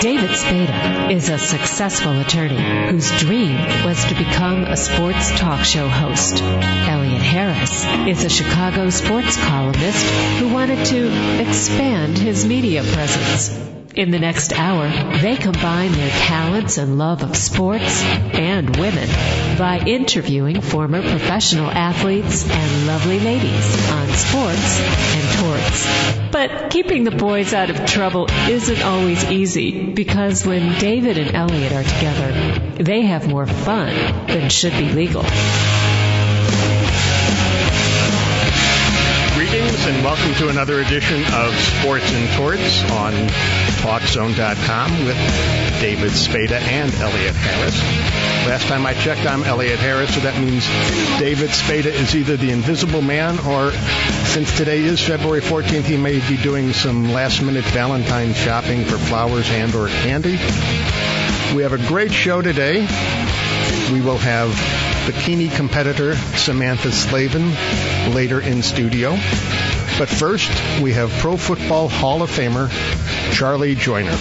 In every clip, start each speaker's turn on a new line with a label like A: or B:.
A: David Spada is a successful attorney whose dream was to become a sports talk show host. Elliot Harris is a Chicago sports columnist who wanted to expand his media presence. In the next hour, they combine their talents and love of sports and women by interviewing former professional athletes and lovely ladies on sports and torts. But keeping the boys out of trouble isn't always easy because when David and Elliot are together, they have more fun than should be legal.
B: And welcome to another edition of Sports and Torts on TalkZone.com with David Spada and Elliot Harris. Last time I checked, I'm Elliot Harris, so that means David Spada is either the invisible man or since today is February 14th, he may be doing some last minute Valentine shopping for flowers and or candy. We have a great show today. We will have bikini competitor Samantha Slavin later in studio. But first, we have Pro Football Hall of Famer Charlie Joiner.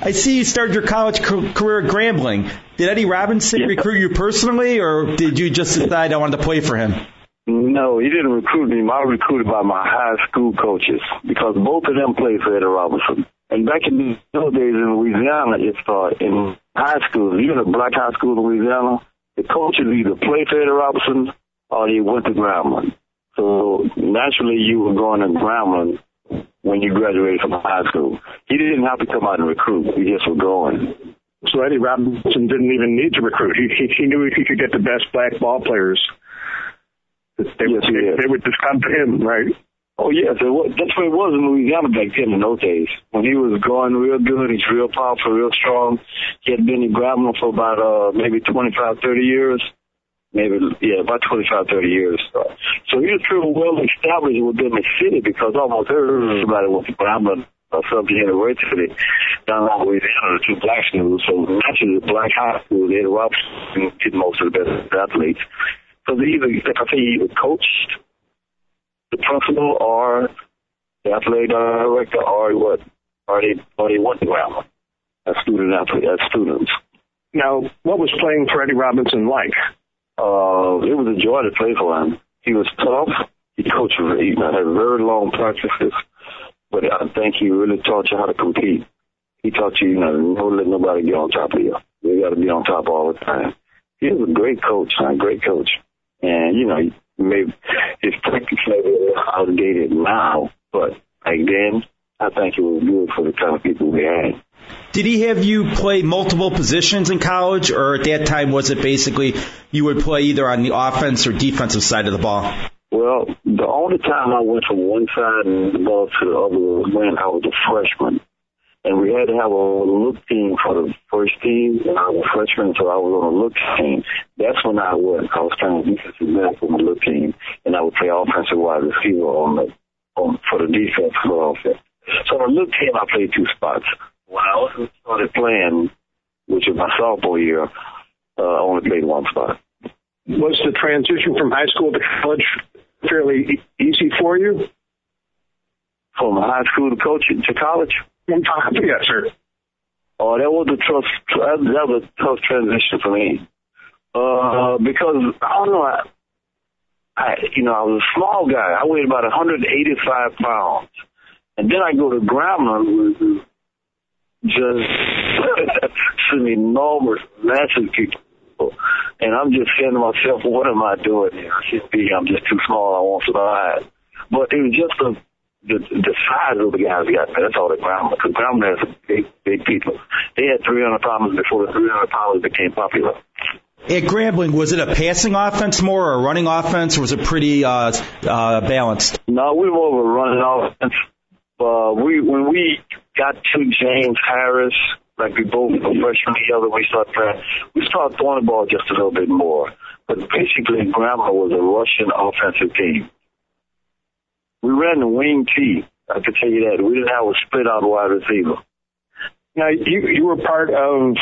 C: I see you started your college career at Grambling. Did Eddie Robinson yeah. recruit you personally, or did you just decide I wanted to play for him?
D: No, he didn't recruit me. I was recruited by my high school coaches because both of them played for Eddie Robinson. And back in those days in Louisiana, it's uh, in high school, even a black high school in Louisiana, the coaches either played for Eddie Robinson or they went to Grambling. So naturally, you were going to Grambling when you graduated from high school. He didn't have to come out and recruit. He just was going.
B: So Eddie Robinson didn't even need to recruit. He he, he knew he could get the best black ball players. They, yes, they, they would just come to him, right?
D: Oh yes, it was, that's what it was in Louisiana back then in those days. When he was going real good, he's real powerful, real strong. He had been in Grambling for about uh maybe twenty five, thirty years. Maybe yeah, about twenty five, thirty years. So he was pretty well established within the city because almost everybody went to Grambling or Southern University down in Louisiana, the two black schools. So naturally, the black high school, had Robinson get most of the best athletes. So they either, like I say, he either coached the principal or the athletic director or what? Or they or they want the grammar as student athlete as students.
B: Now, what was playing for Eddie Robinson like?
D: Uh, it was a joy to play for him. He was tough. He coached. He had very long practices, but I think he really taught you how to compete. He taught you, you know, don't let nobody get on top of you. You got to be on top all the time. He was a great coach, a great coach, and you know, maybe his technique maybe outdated now, but back then, I think it was good for the kind of people we had.
C: Did he have you play multiple positions in college, or at that time was it basically you would play either on the offense or defensive side of the ball?
D: Well, the only time I went from one side and the ball to the other was when I was a freshman and we had to have a look team for the first team. And I was a freshman, so I was on a look team. That's when I was. I was playing defensive back for the look team, and I would play offensive wide receiver on the on for the defense for offense. So the look team, I played two spots. When I also started playing, which was my sophomore year, uh, I only played one spot.
B: Was the transition from high school to college fairly easy for you?
D: From high school to coach to college?
B: Yes, sir.
D: Oh, that was a tough. That was a tough transition for me. Uh, because I don't know. I, I, you know, I was a small guy. I weighed about 185 pounds, and then I go to Grambling, just some enormous, massive people, and I'm just saying to myself, "What am I doing here? I should be. I'm just too small. I won't survive." But it was just a the the size of the guys got That's all the ground because ground has big big people. They had 300 pounds before the 300 pounds became popular.
C: At Grambling, was it a passing offense more or a running offense, or was it pretty uh, uh, balanced?
D: No, we were more of a running offense. Uh, we when we got to James Harris, like we both were freshmen together, we started playing. We started throwing the ball just a little bit more. But basically, Grambling was a rushing offensive team. We ran the wing T. I can tell you that. We didn't have a split out wide receiver.
B: Now, you, you were part of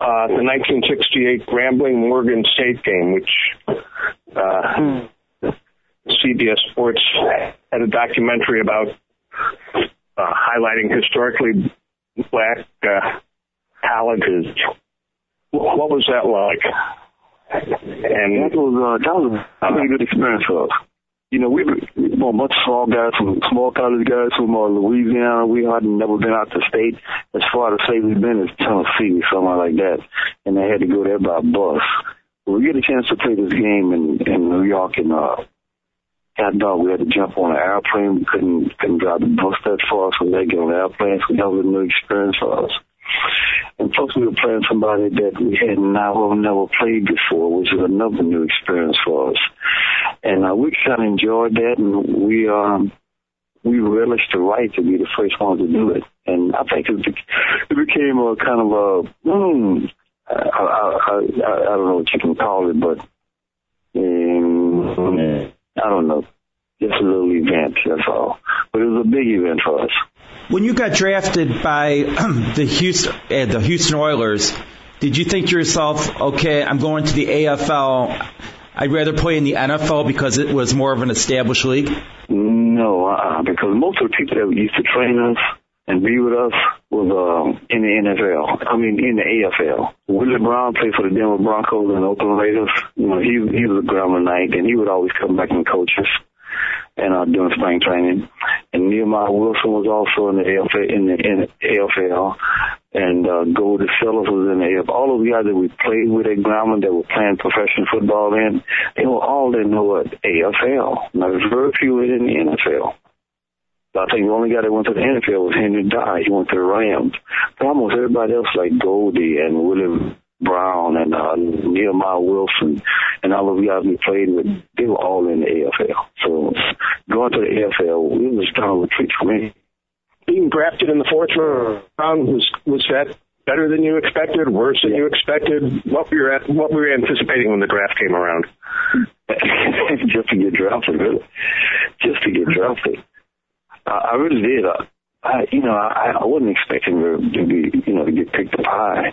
B: uh, the 1968 Grambling Morgan State game, which uh, CBS Sports had a documentary about
E: highlighting historically black uh, talent. Is what was that like?
D: And that was uh, that was a pretty good experience for us. You know, we were a bunch of small guys from small college guys from uh, Louisiana. We hadn't never been out to state. As far to say we've been is Tennessee, or somewhere like that, and they had to go there by bus. we get a chance to play this game in in New York and uh, cat dog. We had to jump on an airplane. We couldn't couldn't drive the bus that far, so we had to get on an airplane. So that was a new experience for us. And plus, we were playing somebody that we had never never played before, which is another new experience for us. And uh, we kind of enjoyed that, and we um we relished the right to be the first ones to do it. And I think it, it became a kind of a hmm, I, I, I, I don't know what you can call it, but um, I don't know. Just a little event, that's all. But it was a big event for us.
C: When you got drafted by the Houston, uh, the Houston Oilers, did you think to yourself, okay, I'm going to the AFL. I'd rather play in the NFL because it was more of an established league?
D: No, uh, because most of the people that used to train us and be with us was uh, in the NFL. I mean, in the AFL. Willie Brown played for the Denver Broncos and Oakland Raiders. You know, he he was a Grambling Knight, and he would always come back and coach us and uh, doing spring training. And Nehemiah Wilson was also in the AFL, in the, in the AFL, and uh, Goldie Phillips was in the AFL. All of the guys that we played with at Grambling that were playing professional football then, they were all in the AFL. Now, there's very few in the NFL. I think the only guy that went to the NFL was Henry Dyer. He went to the Rams. But almost everybody else, like Goldie and William Brown and uh, Nehemiah Wilson and all of the guys we played with, they were all in the AFL. So going to the AFL, it was kind of a treat for me.
E: Being drafted in the fourth round was was that better than you expected, worse than you expected? What were you at, what were you anticipating when the draft came around?
D: Just to get drafted, really. Just to get drafted. I, I really did. I, I, you know, I, I wasn't expecting to, to be, you know, to get picked up high.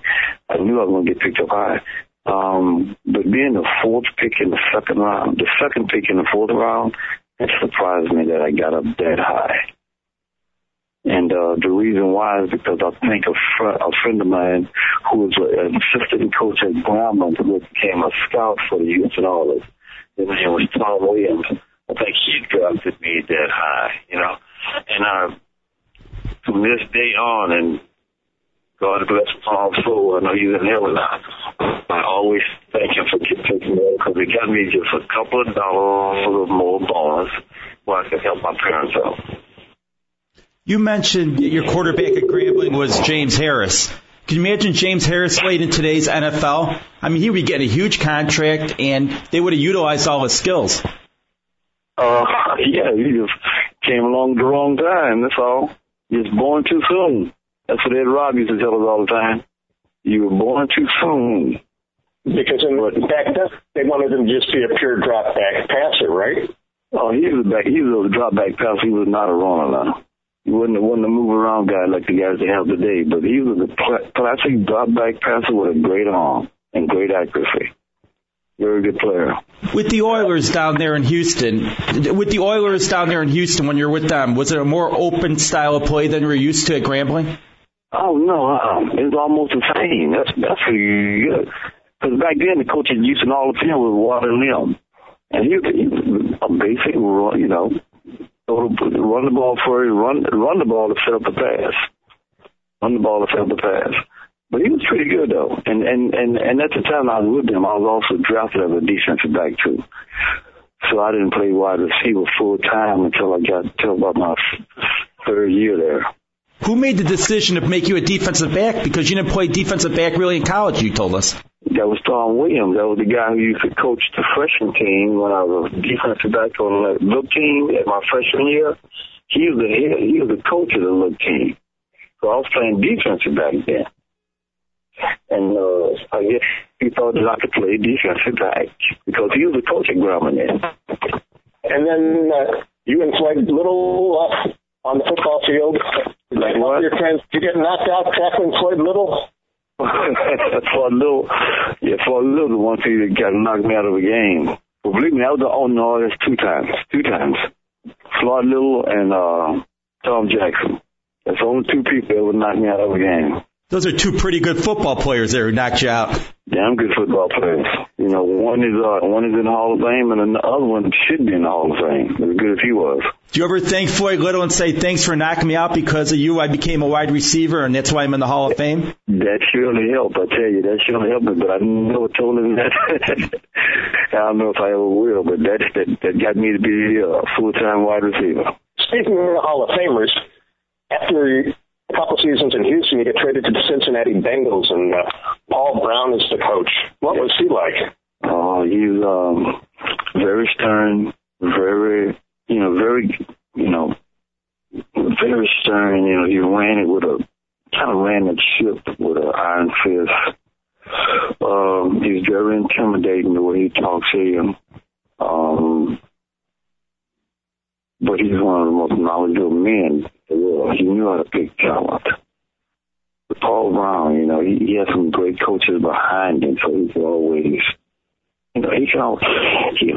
D: I knew I was going to get picked up high. Um, but being the fourth pick in the second round, the second pick in the fourth round, it surprised me that I got up that high. And uh, the reason why is because I think a, fr- a friend of mine who was an assistant coach at Grambling who became a scout for the youth and his name was Tom Williams. I think he drafted me that high, you know. And uh, from this day on, and God bless all soul, I know he's in heaven now. I always thank him for taking me because he got me just a couple of dollars more bonus where I could help my parents out.
C: You mentioned your quarterback at Grambling was James Harris. Can you imagine James Harris played in today's NFL? I mean, he would getting a huge contract, and they would have utilized all his skills.
D: Uh, yeah, he just came along the wrong time. That's all. Just born too soon. That's what Ed Robb used to tell us all the time. You were born too soon.
E: Because in back then they wanted him to just be a pure drop back passer, right?
D: Oh, he was a back. He was a drop back passer. He was not a runner now. He wasn't, wasn't a move around guy like the guys they have today, but he was a classic drop back passer with a great arm and great accuracy. Very good player.
C: With the Oilers down there in Houston, with the Oilers down there in Houston, when you're with them, was it a more open style of play than you were used to at Grambling?
D: Oh no, uh, it was almost the same. That's that's pretty good. Because back then the coaches used to all the field with Wally Lemm, and he, he was a basic, you know, run the ball for you, run run the ball to set up the pass, run the ball to set up the pass. But he was pretty good though, and and and and at the time I was with him, I was also drafted as a defensive back too. So I didn't play wide receiver full time until I got till about my third year there.
C: Who made the decision to make you a defensive back? Because you didn't play defensive back really in college, you told us.
D: That was Tom Williams. That was the guy who used to coach the freshman team when I was a defensive back on the look team at my freshman year. He was the he was the coach of the look team. So I was playing defensive back then. And uh, I guess he thought that I could play defensive back because he was the coach at Grambling then.
E: And then uh, you and Floyd Little uh, on the football field. Like what? Your friends, you get knocked out tackling Floyd Little?
D: for a little, yeah, for a little, the one thing that got knocked me out of a game. But believe me, I was the, oh no, that's two times, two times. Floyd Little and, uh, Tom Jackson. That's only two people that would knock me out of a game.
C: Those are two pretty good football players there who knocked you out.
D: Damn good football players. You know, one is uh, one is in the Hall of Fame, and the other one should be in the Hall of Fame. As good as he was.
C: Do you ever thank Floyd Little and say, thanks for knocking me out because of you, I became a wide receiver and that's why I'm in the Hall of Fame?
D: That surely helped, I tell you, that surely helped me, but I never told him that. I don't know if I ever will, but that, that, that got me to be a full-time wide receiver.
E: Speaking of the Hall of Famers, after a couple Houston, you get traded to the Cincinnati Bengals, and uh, Paul Brown is the coach. What was he like?
D: Uh, he's um, very stern, very, you know, very, you know, very stern. You know, he ran it with a kind of ran that ship with an iron fist. Um, he's very intimidating the way he talks to you. Um, but he's one of the most knowledgeable men in the world. He knew how to pick talent. Paul Brown, you know, he, he had some great coaches behind him, so he's always, you know, he can always, he,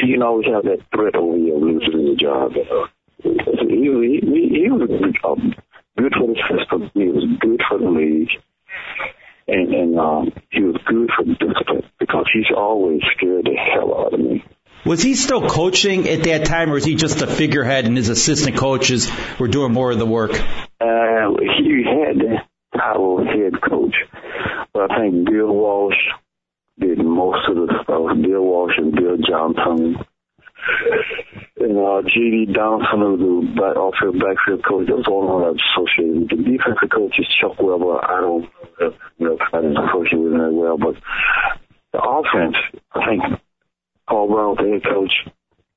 D: he can always have that threat over you losing your job. You know. He, he, he was um, good for the system. He was good for the league. And, and um, he was good for the discipline because he's always scared the hell out of me.
C: Was he still coaching at that time, or was he just a figurehead and his assistant coaches were doing more of the work?
D: Uh, he had the title head coach, but I think Bill Walsh did most of the stuff. Bill Walsh and Bill Johnson. And uh, J.D. Donaldson, was the back, offensive backfield coach, that was all I was associated with. The defensive coach is Chuck Weber. I don't, uh, you know, I didn't associate with him very well, but the offense, I think Paul Brown was the head coach,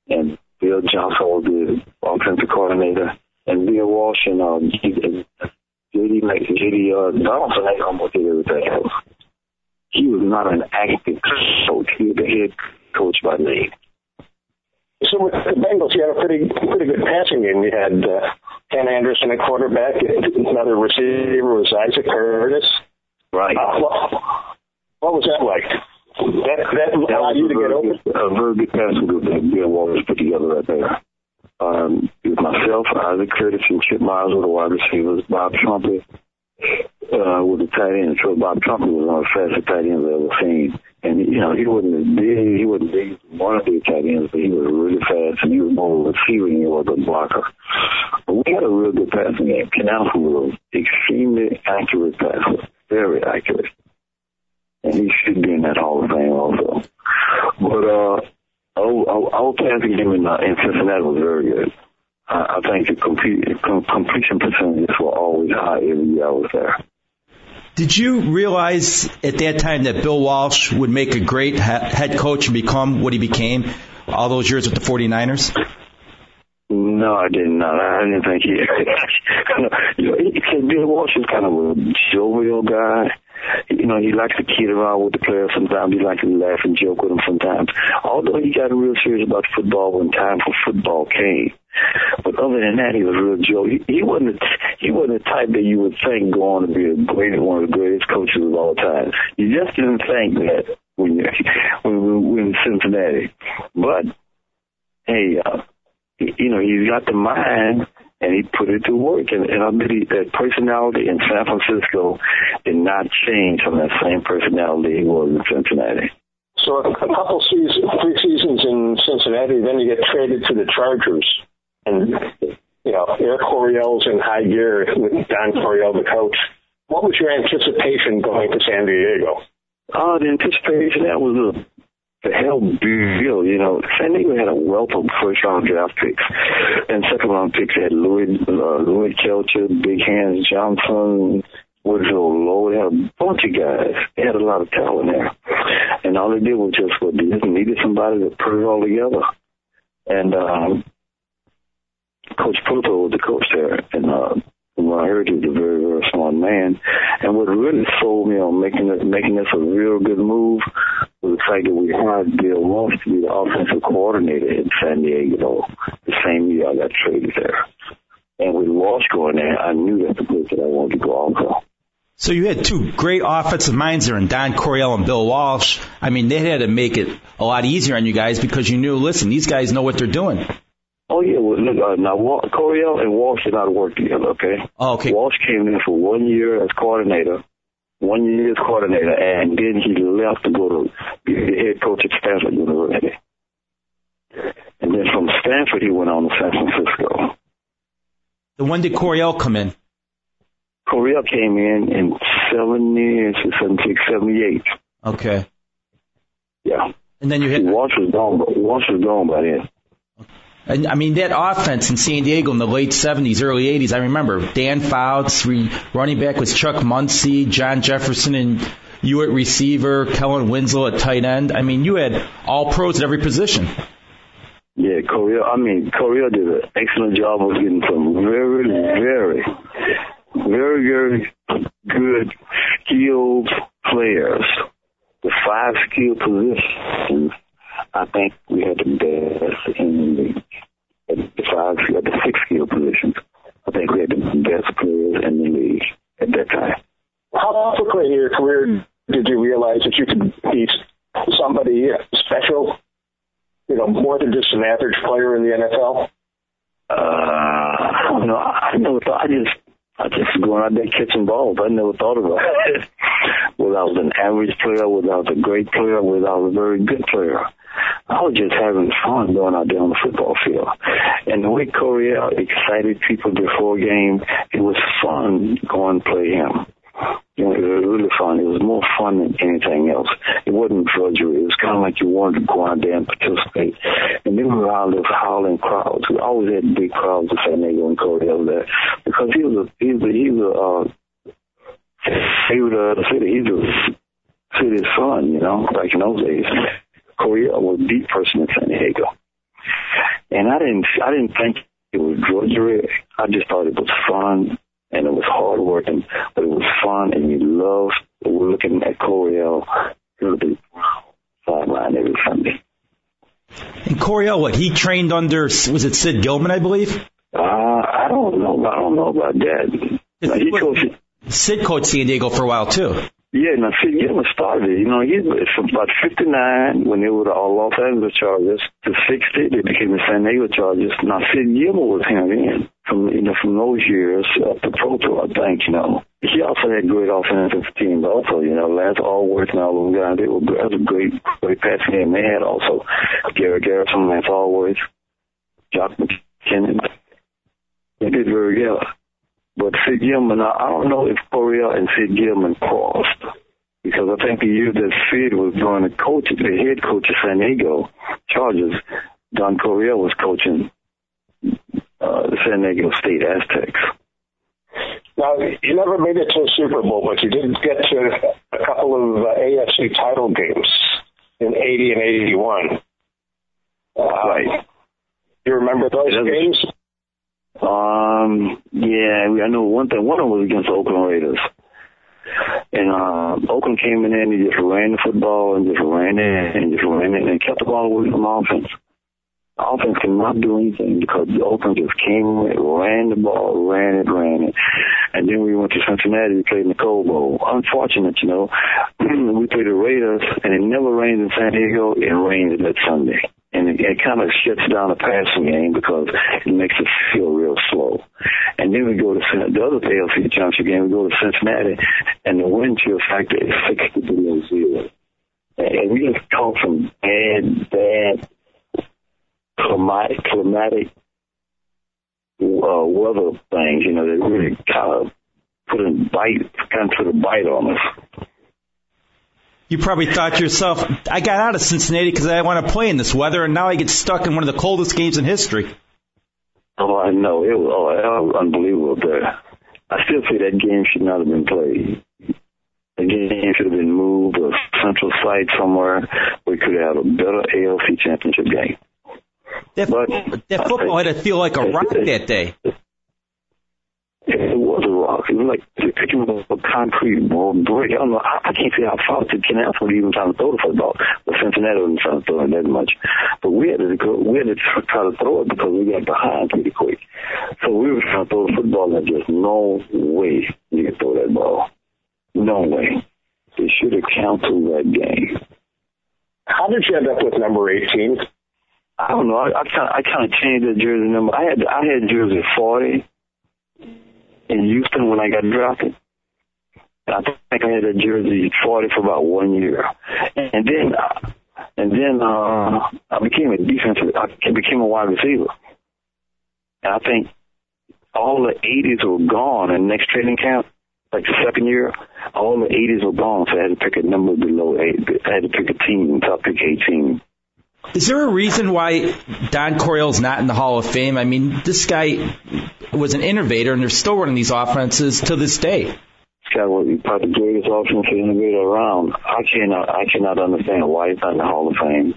D: and Bill Johnson was the offensive coordinator, and Bill Walsh and um, J.D. J.D. Uh, Donaldson, they almost did everything else. He was not an active coach. He was the head coach by name.
E: So with the Bengals, you had a pretty pretty good passing game. You had uh, Ken Anderson at quarterback. Another receiver was Isaac Curtis.
D: Right.
E: Uh, what, what was that like? That that allowed you to get open.
D: A very good passing group that Bill Walsh put together right there. Um, it was myself, Isaac Curtis, and Chip Myers were the wide receivers. Bob Trumpy uh, with the tight end. So Bob Trumpy was one of the fastest tight ends I've ever seen. And you know, he wasn't as big, he wasn't big one of the tight ends, but he was really fast and he was more of a receiver than he was a blocker. But we had a real good passing game. Anderson was extremely accurate passer, very accurate. And he should be in that Hall of Fame also. But uh our, our passing game in, uh, in Cincinnati was very good. I, I think the complete, com- completion percentages were always high every year I was there.
C: Did you realize at that time that Bill Walsh would make a great he- head coach and become what he became all those years with the 49ers?
D: No, I did not. I didn't think he. you know, he, Bill Walsh is kind of a jovial guy. You know, he likes to kid around with the players sometimes. He likes to laugh and joke with them sometimes. Although he got real serious about football when time for football came. But other than that, he was a real joke. He, he wasn't. He wasn't the type that you would think going to be a great, one of the greatest coaches of all time. You just didn't think that when you when we were in Cincinnati. But hey, uh, you know, he's got the mind and he put it to work. And, and I believe that personality in San Francisco did not change from that same personality he was in Cincinnati.
E: So a, a couple seasons, three seasons in Cincinnati, then you get traded to the Chargers, and you know Air Coryell's in high gear with Don Coryell, the coach. What was your anticipation going to San Diego?
D: Uh, the anticipation that was a the hell deal, you know. San Diego had a wealth of first round draft picks and second round picks. They had Louis uh, Louis Kelcher, Big Hands Johnson, Woodrow Lowe. They had a bunch of guys. They had a lot of talent there. And all they did was just what they just needed somebody to put it all together. And um Coach Prothro was the coach there and uh what I heard, he was a very, very smart man. And what really sold me on making it, making this a real good move was the fact that we hired Bill Walsh to be the offensive coordinator in San Diego the same year I got traded there. And with Walsh going there, I knew that's the place that I wanted to go also.
C: So you had two great offensive minds there, and Don Coryell and Bill Walsh. I mean, they had to make it a lot easier on you guys because you knew, listen, these guys know what they're doing.
D: Oh yeah, well, look, uh, now Wa- Coryell and Walsh did not work together. Okay.
C: Oh, okay.
D: Walsh came in for one year as coordinator, one year as coordinator, and then he left to go to be the head coach at Stanford University. And then from Stanford, he went on to San Francisco.
C: Then when did Coryell come in?
D: Coryell came in in 70, 76, 78.
C: Okay.
D: Yeah.
C: And then you hit.
D: Walsh was gone, but Walsh was gone by then.
C: And I mean that offense in San Diego in the late '70s, early '80s. I remember Dan Fouts, re, running back was Chuck Muncie, John Jefferson, and you at receiver, Kellen Winslow at tight end. I mean, you had all pros at every position.
D: Yeah, Coryell. I mean, Coryell did an excellent job of getting some very, very, very, very good skilled players. The five skilled positions, I think we had the best in the league. The five, the six skilled positions, I think we had the best players in the league at that time.
E: How quickly in your career did you realize that you could be somebody special? You know, more than just an average player in the NFL.
D: Uh, I don't know. I never thought. I just, I just going out there catching balls. I never thought about it. was an average player, without a great player, without a very good player. I was just having fun going out there on the football field. And the way Coryell excited people before game, it was fun going play him. You know, it was really fun. It was more fun than anything else. It wasn't drudgery. It was kind of like you wanted to go out there and participate. And then we were all those howling crowds. We always had big crowds of San Diego and Coryell there because he was a he was a, he was a uh, he was a city. He was a city's son. You know, back in those days. Coryell was the person in San Diego, and I didn't I didn't think it was drudgery. I just thought it was fun and it was hard working, but it was fun, and you loved looking at Coryell through the sideline every Sunday.
C: And Coryell, what he trained under was it Sid Gilman, I believe?
D: Uh, I don't know. I don't know about that. No, he coached.
C: Sid coached San Diego for a while too.
D: Yeah, now Sid Gilman started. You know, he from about '59 when they were the Los Angeles Chargers to '60 they became the San Diego Chargers. Now Sid Gilman was him in from you know from those years up to Pro Tour, I think. You know, he also had great offensive teams. Also, you know, Lance Alworth and all those guys. They were that was a great great passing game. They had also Gary Garrison, Lance Alworth, Jacque MacKinnon. They did very well. But Sid Gilman, I don't know if Coryell and Sid Gilman crossed because I think the year that Sid was going to coach, the head coach of San Diego Chargers, Don Coryell was coaching uh, the San Diego State Aztecs.
E: Now, you never made it to a Super Bowl, but you did get to a couple of uh, AFC title games in 80 and 81. Uh,
D: Right.
E: You remember those
D: Yeah, that was-
E: games?
D: Um, yeah, I know one thing. One of them was against the Oakland Raiders. And uh, Oakland came in and he just ran the football and just ran it and just ran it and kept the ball away from offense. Offense could not do anything because the Oakland just came in, ran the ball, ran it, ran it. And then we went to Cincinnati, we played in the Cold Bowl. Unfortunate, you know, we played the Raiders and it never rained in San Diego. It rained that Sunday. And it, it kind of shuts down the passing game because it makes it feel real slow. And then we go to the other AFC championship game. We go to Cincinnati, and the wind chill factor is sixty below zero. And we just come from bad, bad climatic, climatic uh, weather things. You know, that really kind of put a bite, kind of put a bite on us.
C: You probably thought to yourself, I got out of Cincinnati because I want to play in this weather, and now I get stuck in one of the coldest games in history.
D: Oh, I know. It was, oh, that was unbelievable there. I still say that game should not have been played. The game should have been moved to a central site somewhere we could have a better AFC championship game.
C: That,
D: But-
C: that football had to feel like a rock that day.
D: It was a rock. It was like picking up a concrete ball brick. I don't know. I, I can't see how far the Canals were even trying to throw the football. But Cincinnati wasn't trying to throw it that much. But we had to go, we had to try to throw it because we got behind pretty quick. So we were trying to throw the football and just no way you could throw that ball. No way. They should have canceled that game.
E: How did you end up with number 18?
D: I don't know. I, I kind I kind of changed the jersey number. I had I had jersey 40 in Houston when I got drafted. And I think I had a jersey 40 for about one year, and then uh, and then uh, I became a defensive. I became a wide receiver. And I think all the 80s were gone in next training camp, like the second year. All the 80s were gone, so I had to pick a number below eight. I had to pick a team, so I picked 18.
C: Is there a reason why Don Coryell's not in the Hall of Fame? I mean, this guy was an innovator, and they're still running these offenses to this day.
D: This guy was probably the greatest offensive innovator around. I cannot, I cannot understand why he's not in the Hall of Fame.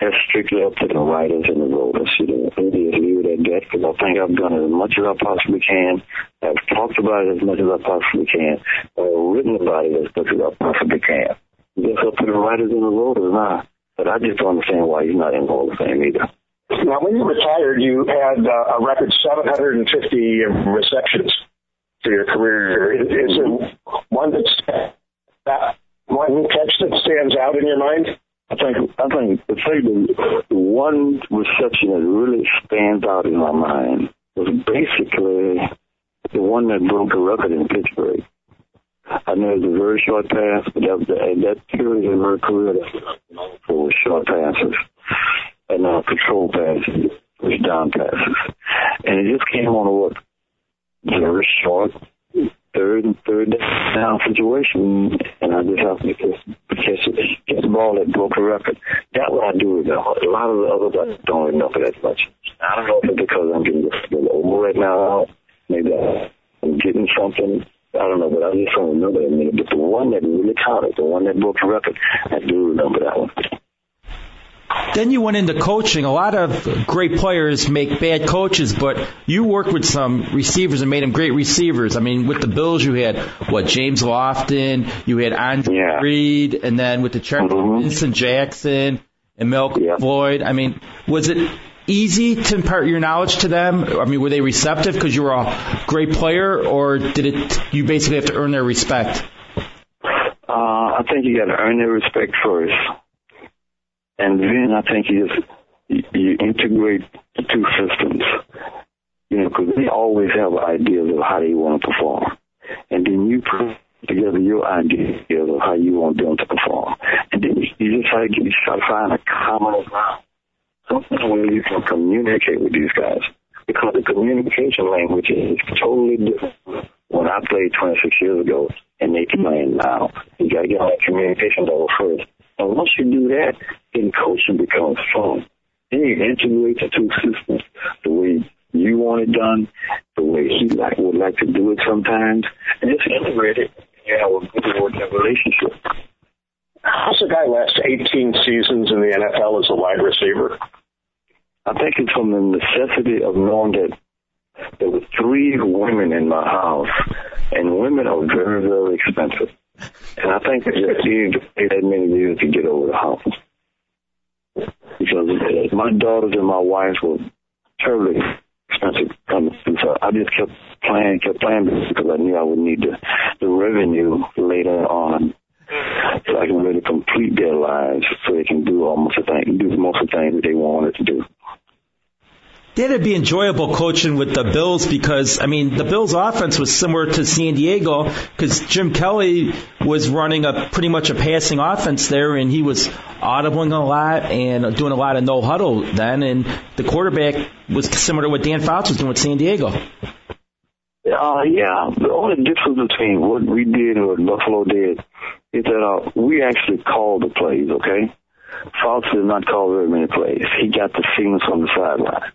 D: That's strictly up to the writers and the voters. You know, it is leave it at that because I think I've done as much as I possibly can. I've talked about it as much as I possibly can. I've written about it as much as I possibly can. It's up to the writers and the voters now. But I just don't understand why he's not in the Hall of Fame either.
E: Now, when you retired, you had uh, a record 750 receptions to your career. Is, is there one that's that one catch that stands out in your mind?
D: I think I think the thing the one reception that really stands out in my mind was basically the one that broke a record in Pittsburgh. I know it's a very short pass, but that, that, that period in her career for short passes and uh, control passes, was down passes. And it just came on a what very short third and third down situation, and I just have to catch, catch, the ball that broke a record. That what I do. Though. A lot of the others I don't remember that much. I don't know if it's because I'm getting a little older right now. Maybe I'm getting something I don't know, but I just don't remember that many. But the one that really counted, the one that broke the record, I do remember that one.
C: Then you went into coaching. A lot of great players make bad coaches, but you worked with some receivers and made them great receivers. I mean, with the Bills, you had what James Lofton, you had Andre
D: yeah.
C: Reed, and then with the Chargers, mm-hmm. Vincent Jackson and Malcolm yeah. Floyd. I mean, was it easy to impart your knowledge to them? I mean, were they receptive because you were a great player, or did it you basically have to earn their respect?
D: Uh, I think you got to earn their respect first, and then I think you just you integrate the two systems. You know, because they always have ideas of how they want to perform, and then you put together your ideas of how you want them to perform, and then you just try to get try to find a common ground something where you can communicate with these guys. Because the communication language is totally different when I played 26 years ago and they playing now. You got to get on that communication level first. And once you do that, then coaching becomes fun. Then you integrate the two systems, the way you want it done, the way he like, would like to do it sometimes, and just integrate it. You have a good working relationship.
E: How's a guy last 18 seasons in the NFL as a wide receiver?
D: I think it's from the necessity of knowing that there were three women in my house, and women are very, very expensive. And I think it just needed to pay that many years to get over the house. Because my daughters and my wife were terribly expensive coming. So I just kept playing, kept playing because I knew I would need the, the revenue later on so I can really complete their lives so they can do almost the thing, do most of the things that they wanted to do.
C: Then it'd be enjoyable coaching with the Bills because, I mean, the Bills offense was similar to San Diego because Jim Kelly was running a pretty much a passing offense there and he was audibling a lot and doing a lot of no huddle then and the quarterback was similar to what Dan Fouts was doing with San Diego.
D: Uh, yeah, the only difference between what we did and what Buffalo did is that uh, we actually called the plays, okay? Fouts did not call very many plays. He got the signals from the sideline.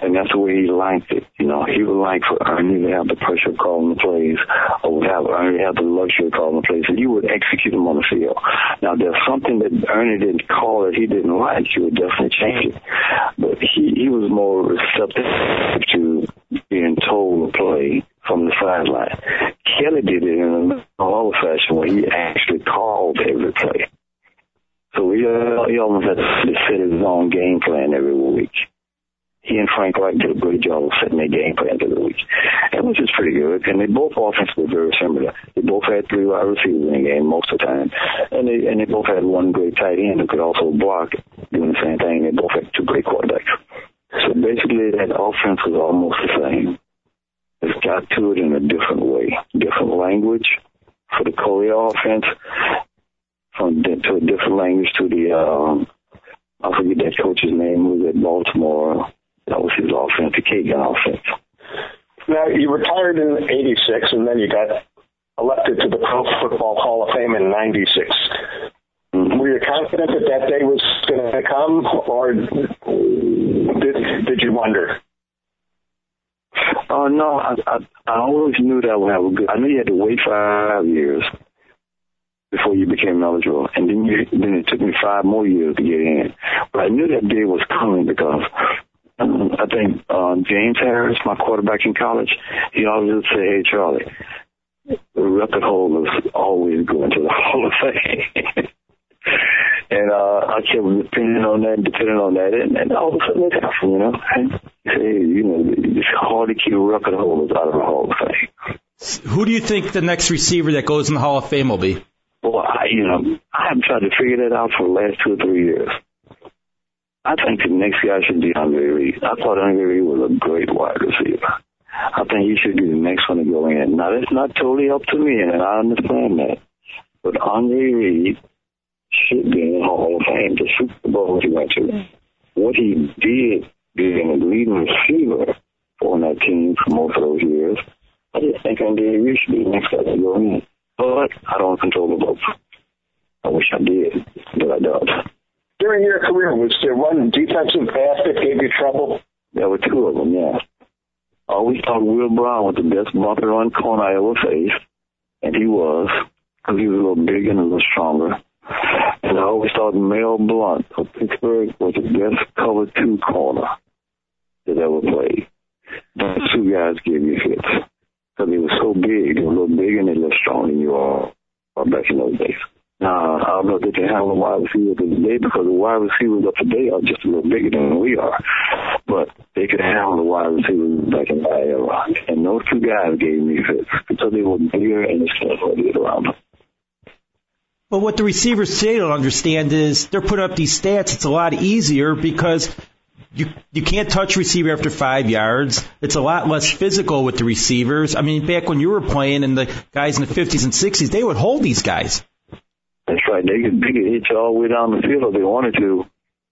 D: And that's the way he liked it. You know, he would like for Ernie to have the pressure of calling the plays or would have Ernie have the luxury of calling the plays. And you would execute them on the field. Now, there's something that Ernie didn't call that he didn't like. He would definitely change it. But he, he was more receptive to being told to play from the sideline. Kelly did it in a normal fashion where he actually called every play. So he, uh, he almost had to set his own game plan every week he and Frank Reich did a great job of setting their game plan the week. And which is pretty good. And they both offenses were very similar. They both had three wide receivers in the game most of the time. And they and they both had one great tight end who could also block doing the same thing. They both had two great quarterbacks. So basically that offense was almost the same. It's got to it in a different way, different language for the Coley offense, from to a different language to the um, I forget that coach's name who was at Baltimore. That was his offense, the K-Gun offense.
E: Now you retired in '86, and then you got elected to the Pro Football Hall of Fame in '96. Mm-hmm. Were you confident that that day was going to come, or did did you wonder?
D: Oh uh, no, I, I I always knew that would have a good. I knew you had to wait five years before you became eligible, and then you then it took me five more years to get in. But I knew that day was coming because um, I think uh, James Harris, my quarterback in college, he always would say, "Hey Charlie, the record holders always go into the Hall of Fame." and uh, I kept depending on that, depending on that, and, and all of a sudden it happened, you know. And say, you know, it's hard to keep record holders out of the Hall of Fame.
C: Who do you think the next receiver that goes in the Hall of Fame will be?
D: Well, I, you know, I haven't tried to figure that out for the last two or three years. I think the next guy should be Andre Reed. I thought Andre Reed was a great wide receiver. I think he should be the next one to go in. Now, that's not totally up to me, and I understand that. But Andre Reed should be in the Hall of Fame. The Super Bowl he went to, what he did being a leading receiver on that team for most of those years, I just think Andre Reed should be the next guy to go in but I don't control the vote. I wish I did, but I don't.
E: During your career, was there one defensive pass that gave you trouble?
D: There were two of them, yeah. I always thought Will Brown was the best blocker on corner I ever faced, and he was, because he was a little bigger and a little stronger. And I always thought Mel Blount of Pittsburgh was the best cover two corner that ever played. Those two guys gave me fits because he was so big, a little bigger and a little stronger than you are uh, back in those days. Now, I don't know if they can handle the wide receivers today because the wide receivers of today are just a little bigger than we are. But they could handle the wide receivers back in my era. And those two guys gave me fits because they were bigger and the stuff to get around them.
C: But what the receivers say don't understand is they're putting up these stats. It's a lot easier because you you can't touch receiver after five yards. It's a lot less physical with the receivers. I mean, back when you were playing and the guys in the 50s and 60s, they would hold these guys.
D: That's right. They could, they could hit you all the way down the field if they wanted to.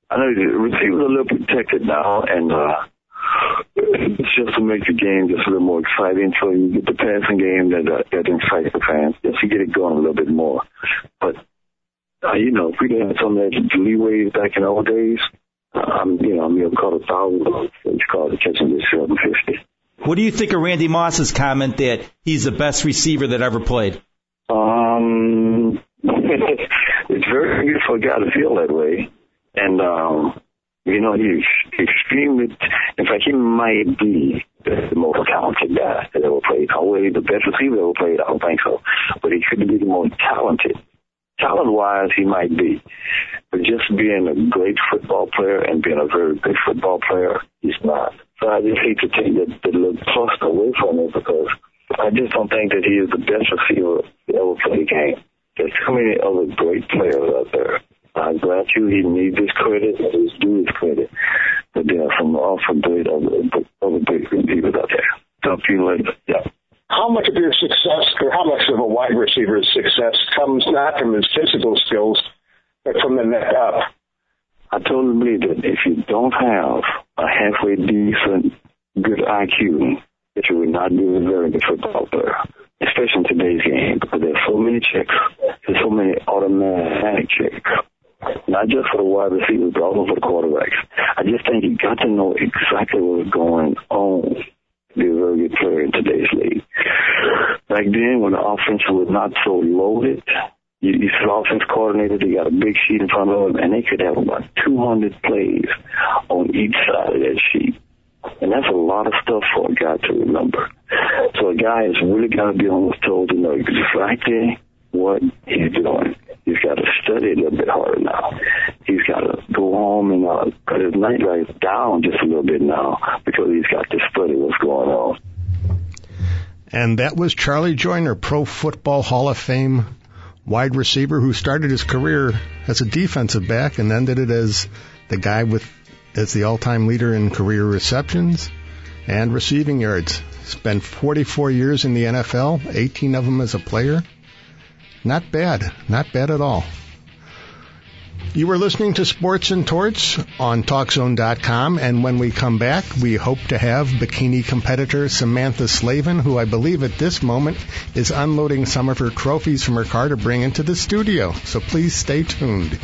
D: I know the receivers are a little protected now, and uh, it's just to make the game just a little more exciting. So you get the passing game that uh, that incites the fans, just to get it going a little bit more. But uh, you know, if we didn't have some of that leeway back in old days, um, you know, I'm to call it a thousand. It's called a catching this seven fifty.
C: What do you think of Randy Moss's comment that he's the best receiver that ever played?
D: Um, it's very good for a guy to feel that way, and um, you know, he's extremely. In fact, he might be the most talented guy that ever played. Always the best receiver ever played. I don't think so, but he could be the most talented talent wise, he might be. But just being a great football player and being a very good football player, he's not. So I just hate to take that, that little trust away from him because I just don't think that he is the best receiver to ever play the game. There's too many other great players out there. I grant you he needs his credit and he's due his credit. But there are some awful great other, other great receivers out there. Talk to you later. Yeah
E: how much of your success or how much of a wide receiver's success comes not from his physical skills, but from the neck up?
D: I totally believe that if you don't have a halfway decent, good IQ, that you will not be a very good football player, especially in today's game, because there's so many checks, there's so many automatic checks. Not just for the wide receivers, but also for the quarterbacks. I just think you got to know exactly what's going on be a very good player in today's league. Back then, when the offense was not so loaded, you, you see offense coordinator, they got a big sheet in front of them, and they could have about 200 plays on each side of that sheet. And that's a lot of stuff for a guy to remember. So a guy has really got to be his toes to know exactly what he's doing. To study a little bit harder now. he's got to go home and uh, cut his nightlife down just a little bit now because he's got to study what's going on.
B: And that was Charlie Joiner, Pro Football Hall of Fame wide receiver who started his career as a defensive back and ended it as the guy with as the all-time leader in career receptions and receiving yards. Spent 44 years in the NFL, 18 of them as a player. Not bad, not bad at all. You were listening to Sports and Torts on TalkZone.com, and when we come back, we hope to have bikini competitor Samantha Slavin, who I believe at this moment is unloading some of her trophies from her car to bring into the studio. So please stay tuned.